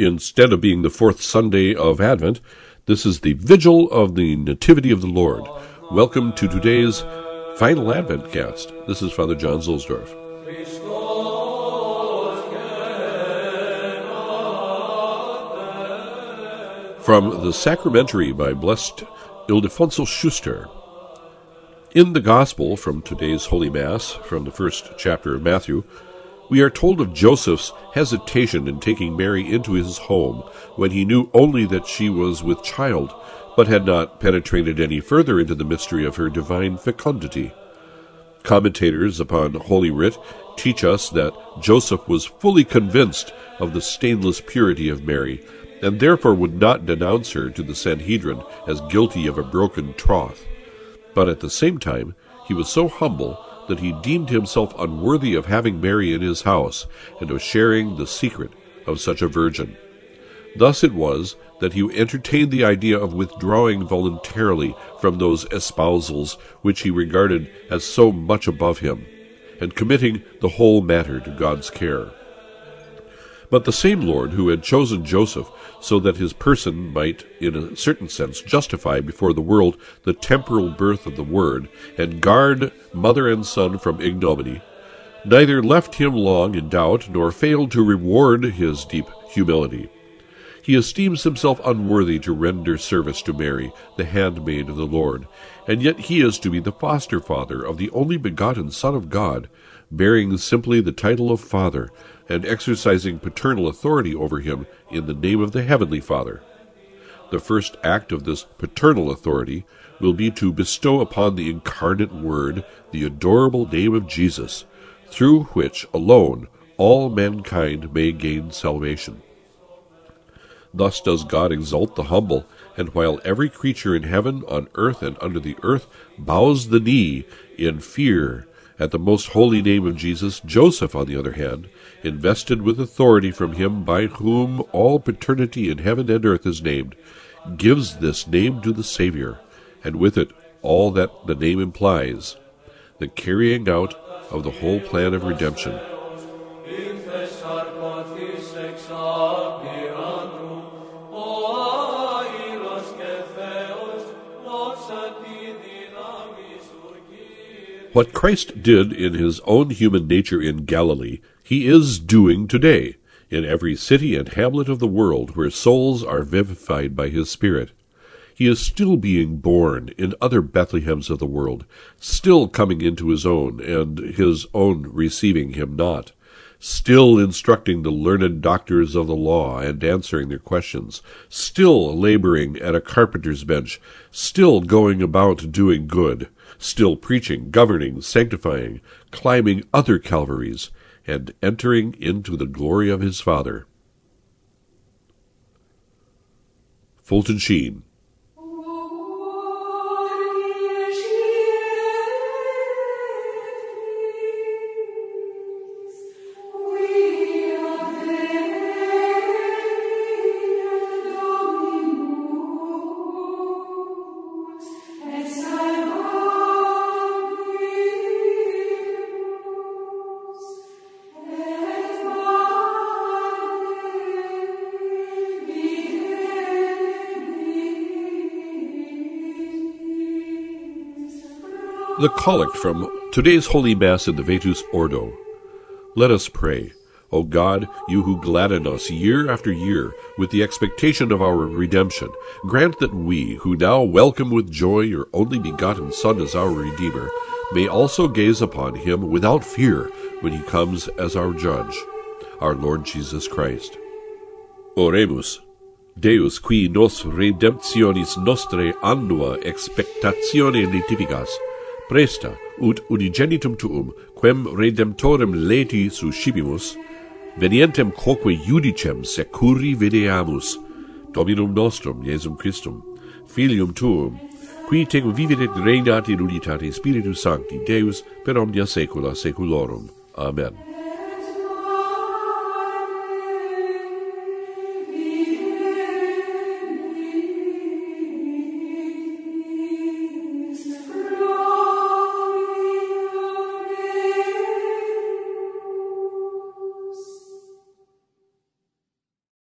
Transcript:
Instead of being the fourth Sunday of Advent, this is the Vigil of the Nativity of the Lord. Welcome to today's final Advent cast. This is Father John Zuhlsdorf. From the Sacramentary by Blessed Ildefonso Schuster. In the Gospel from today's Holy Mass, from the first chapter of Matthew, we are told of Joseph's hesitation in taking Mary into his home when he knew only that she was with child, but had not penetrated any further into the mystery of her divine fecundity. Commentators upon Holy Writ teach us that Joseph was fully convinced of the stainless purity of Mary, and therefore would not denounce her to the Sanhedrin as guilty of a broken troth. But at the same time, he was so humble that he deemed himself unworthy of having Mary in his house, and of sharing the secret of such a virgin. Thus it was that he entertained the idea of withdrawing voluntarily from those espousals which he regarded as so much above him, and committing the whole matter to God's care. But the same Lord who had chosen Joseph so that his person might, in a certain sense, justify before the world the temporal birth of the Word, and guard mother and son from ignominy, neither left him long in doubt, nor failed to reward his deep humility. He esteems himself unworthy to render service to Mary, the handmaid of the Lord, and yet he is to be the foster father of the only begotten Son of God, bearing simply the title of Father, and exercising paternal authority over him in the name of the Heavenly Father. The first act of this paternal authority will be to bestow upon the incarnate Word the adorable name of Jesus, through which alone all mankind may gain salvation. Thus does God exalt the humble, and while every creature in heaven, on earth, and under the earth bows the knee in fear at the most holy name of Jesus, Joseph, on the other hand, invested with authority from him by whom all paternity in heaven and earth is named, gives this name to the Savior, and with it all that the name implies, the carrying out of the whole plan of redemption. What Christ did in his own human nature in Galilee, he is doing today in every city and hamlet of the world where souls are vivified by his Spirit. He is still being born in other Bethlehems of the world, still coming into his own, and his own receiving him not still instructing the learned doctors of the law and answering their questions, still laboring at a carpenter's bench, still going about doing good, still preaching, governing, sanctifying, climbing other Calvaries, and entering into the glory of his Father. Fulton Sheen The Collect from today's Holy Mass in the Vetus Ordo. Let us pray. O God, you who gladden us year after year with the expectation of our redemption, grant that we, who now welcome with joy your only begotten Son as our Redeemer, may also gaze upon him without fear when he comes as our Judge, our Lord Jesus Christ. Oremus. Deus qui nos redemptionis nostrae annua expectatione letificas, presta ut unigenitum tuum, quem redemptorem leti suscipimus, venientem quoque judicem securi videamus, Dominum nostrum, Iesum Christum, Filium Tuum, qui tecum vivit et regnat in unitate Spiritus Sancti Deus per omnia saecula saeculorum. Amen.